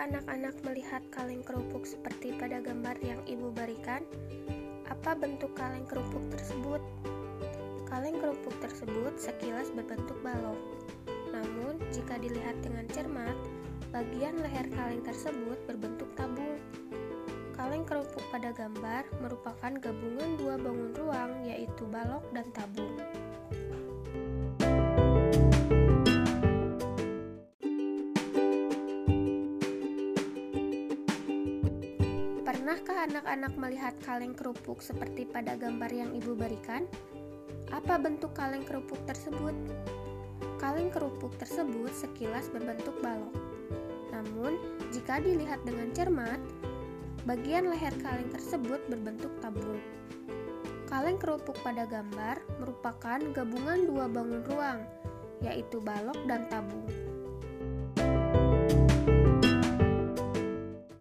anak-anak melihat kaleng kerupuk seperti pada gambar yang ibu berikan? Apa bentuk kaleng kerupuk tersebut? Kaleng kerupuk tersebut sekilas berbentuk balok. Namun, jika dilihat dengan cermat, bagian leher kaleng tersebut berbentuk tabung. Kaleng kerupuk pada gambar merupakan gabungan dua bangun ruang, yaitu balok dan tabung. Pernahkah anak-anak melihat kaleng kerupuk seperti pada gambar yang ibu berikan? Apa bentuk kaleng kerupuk tersebut? Kaleng kerupuk tersebut sekilas berbentuk balok. Namun, jika dilihat dengan cermat, bagian leher kaleng tersebut berbentuk tabung. Kaleng kerupuk pada gambar merupakan gabungan dua bangun ruang, yaitu balok dan tabung.